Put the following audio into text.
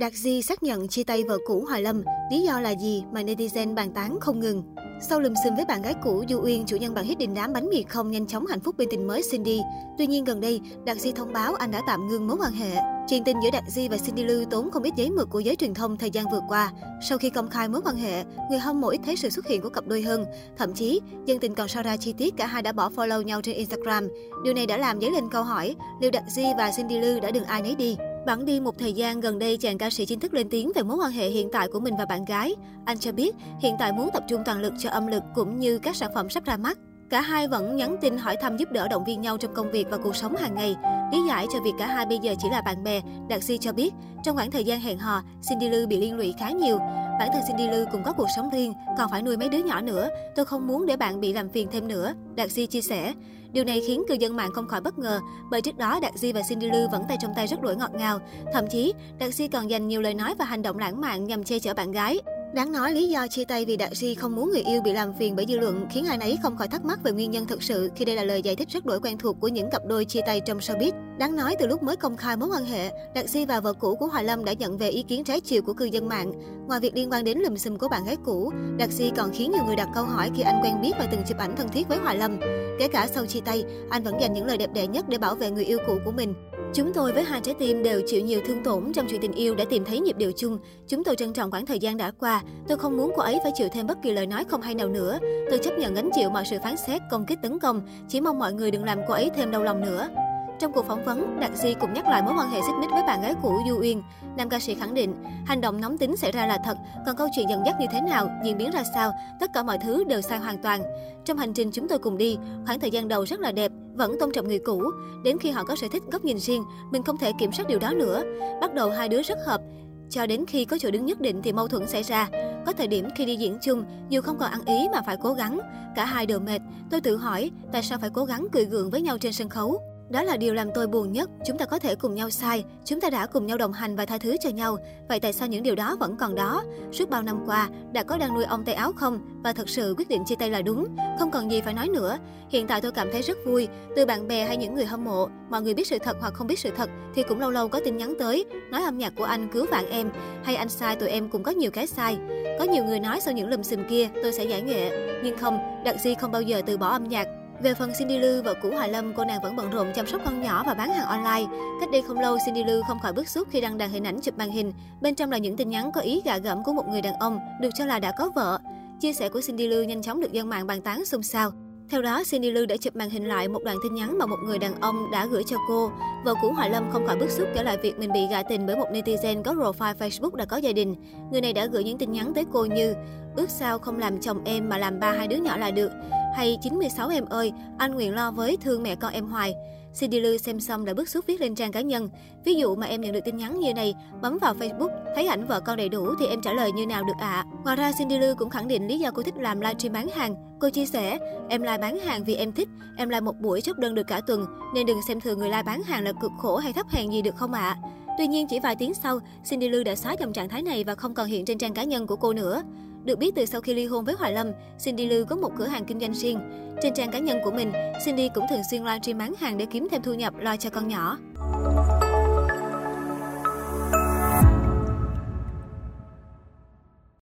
Đạt Di xác nhận chia tay vợ cũ Hoài Lâm, lý do là gì mà netizen bàn tán không ngừng. Sau lùm xùm với bạn gái cũ Du Uyên, chủ nhân bản hit đình đám bánh mì không nhanh chóng hạnh phúc bên tình mới Cindy. Tuy nhiên gần đây, Đạt Di thông báo anh đã tạm ngưng mối quan hệ. Chuyện tình giữa Đạt Di và Cindy Lưu tốn không ít giấy mực của giới truyền thông thời gian vừa qua. Sau khi công khai mối quan hệ, người hâm mộ ít thấy sự xuất hiện của cặp đôi hơn. Thậm chí, dân tình còn sao ra chi tiết cả hai đã bỏ follow nhau trên Instagram. Điều này đã làm dấy lên câu hỏi liệu Đạt Di và Cindy Lưu đã đừng ai nấy đi. Bẵng đi một thời gian gần đây, chàng ca sĩ chính thức lên tiếng về mối quan hệ hiện tại của mình và bạn gái. Anh cho biết hiện tại muốn tập trung toàn lực cho âm lực cũng như các sản phẩm sắp ra mắt. Cả hai vẫn nhắn tin hỏi thăm giúp đỡ động viên nhau trong công việc và cuộc sống hàng ngày. Lý giải cho việc cả hai bây giờ chỉ là bạn bè, Đạt Si cho biết, trong khoảng thời gian hẹn hò, Cindy Lư bị liên lụy khá nhiều. Bản thân Cindy Lư cũng có cuộc sống riêng, còn phải nuôi mấy đứa nhỏ nữa. Tôi không muốn để bạn bị làm phiền thêm nữa, Đạt Si chia sẻ. Điều này khiến cư dân mạng không khỏi bất ngờ, bởi trước đó Đạt Di và Cindy Lou vẫn tay trong tay rất đuổi ngọt ngào. Thậm chí, Đạt Di còn dành nhiều lời nói và hành động lãng mạn nhằm che chở bạn gái. Đáng nói lý do chia tay vì Đạt Di không muốn người yêu bị làm phiền bởi dư luận khiến ai nấy không khỏi thắc mắc về nguyên nhân thực sự khi đây là lời giải thích rất đổi quen thuộc của những cặp đôi chia tay trong showbiz. Đáng nói từ lúc mới công khai mối quan hệ, Đạt Di và vợ cũ của Hoài Lâm đã nhận về ý kiến trái chiều của cư dân mạng. Ngoài việc liên quan đến lùm xùm của bạn gái cũ, Đạt Di còn khiến nhiều người đặt câu hỏi khi anh quen biết và từng chụp ảnh thân thiết với Hoài Lâm. Kể cả sau chia tay, anh vẫn dành những lời đẹp đẽ nhất để bảo vệ người yêu cũ của mình. Chúng tôi với hai trái tim đều chịu nhiều thương tổn trong chuyện tình yêu để tìm thấy nhịp điệu chung. Chúng tôi trân trọng khoảng thời gian đã qua. Tôi không muốn cô ấy phải chịu thêm bất kỳ lời nói không hay nào nữa. Tôi chấp nhận gánh chịu mọi sự phán xét, công kích tấn công. Chỉ mong mọi người đừng làm cô ấy thêm đau lòng nữa. Trong cuộc phỏng vấn, Đạt Di cũng nhắc lại mối quan hệ xích mích với bạn gái cũ Du Uyên. Nam ca sĩ khẳng định, hành động nóng tính xảy ra là thật, còn câu chuyện dẫn dắt như thế nào, diễn biến ra sao, tất cả mọi thứ đều sai hoàn toàn. Trong hành trình chúng tôi cùng đi, khoảng thời gian đầu rất là đẹp, vẫn tôn trọng người cũ. Đến khi họ có sở thích góc nhìn riêng, mình không thể kiểm soát điều đó nữa. Bắt đầu hai đứa rất hợp, cho đến khi có chỗ đứng nhất định thì mâu thuẫn xảy ra. Có thời điểm khi đi diễn chung, dù không còn ăn ý mà phải cố gắng. Cả hai đều mệt. Tôi tự hỏi, tại sao phải cố gắng cười gượng với nhau trên sân khấu? Đó là điều làm tôi buồn nhất. Chúng ta có thể cùng nhau sai, chúng ta đã cùng nhau đồng hành và tha thứ cho nhau. Vậy tại sao những điều đó vẫn còn đó? Suốt bao năm qua, đã có đang nuôi ông tay áo không? Và thật sự quyết định chia tay là đúng. Không còn gì phải nói nữa. Hiện tại tôi cảm thấy rất vui. Từ bạn bè hay những người hâm mộ, mọi người biết sự thật hoặc không biết sự thật thì cũng lâu lâu có tin nhắn tới. Nói âm nhạc của anh cứu vạn em. Hay anh sai tụi em cũng có nhiều cái sai. Có nhiều người nói sau những lùm xùm kia tôi sẽ giải nghệ. Nhưng không, Đặc Di không bao giờ từ bỏ âm nhạc. Về phần Cindy Lư và cũ Hoài Lâm, cô nàng vẫn bận rộn chăm sóc con nhỏ và bán hàng online. Cách đây không lâu, Cindy Lư không khỏi bức xúc khi đăng đàn hình ảnh chụp màn hình. Bên trong là những tin nhắn có ý gạ gẫm của một người đàn ông, được cho là đã có vợ. Chia sẻ của Cindy Lư nhanh chóng được dân mạng bàn tán xôn xao. Theo đó, Cindy Lư đã chụp màn hình lại một đoạn tin nhắn mà một người đàn ông đã gửi cho cô. Vợ cũ Hoài Lâm không khỏi bức xúc kể lại việc mình bị gạ tình bởi một netizen có profile Facebook đã có gia đình. Người này đã gửi những tin nhắn tới cô như Ước sao không làm chồng em mà làm ba hai đứa nhỏ là được. Hay 96 em ơi, anh nguyện lo với thương mẹ con em hoài. Cindy Lou xem xong đã bức xúc viết lên trang cá nhân. Ví dụ mà em nhận được tin nhắn như này, bấm vào Facebook, thấy ảnh vợ con đầy đủ thì em trả lời như nào được ạ? À? Ngoài ra Cindy Lou cũng khẳng định lý do cô thích làm livestream bán hàng. Cô chia sẻ, em live bán hàng vì em thích, em live một buổi chốt đơn được cả tuần, nên đừng xem thường người live bán hàng là cực khổ hay thấp hèn gì được không ạ? À? Tuy nhiên chỉ vài tiếng sau, Cindy Lou đã xóa dòng trạng thái này và không còn hiện trên trang cá nhân của cô nữa. Được biết từ sau khi ly hôn với Hoài Lâm, Cindy Lưu có một cửa hàng kinh doanh riêng. Trên trang cá nhân của mình, Cindy cũng thường xuyên livestream bán hàng để kiếm thêm thu nhập lo cho con nhỏ.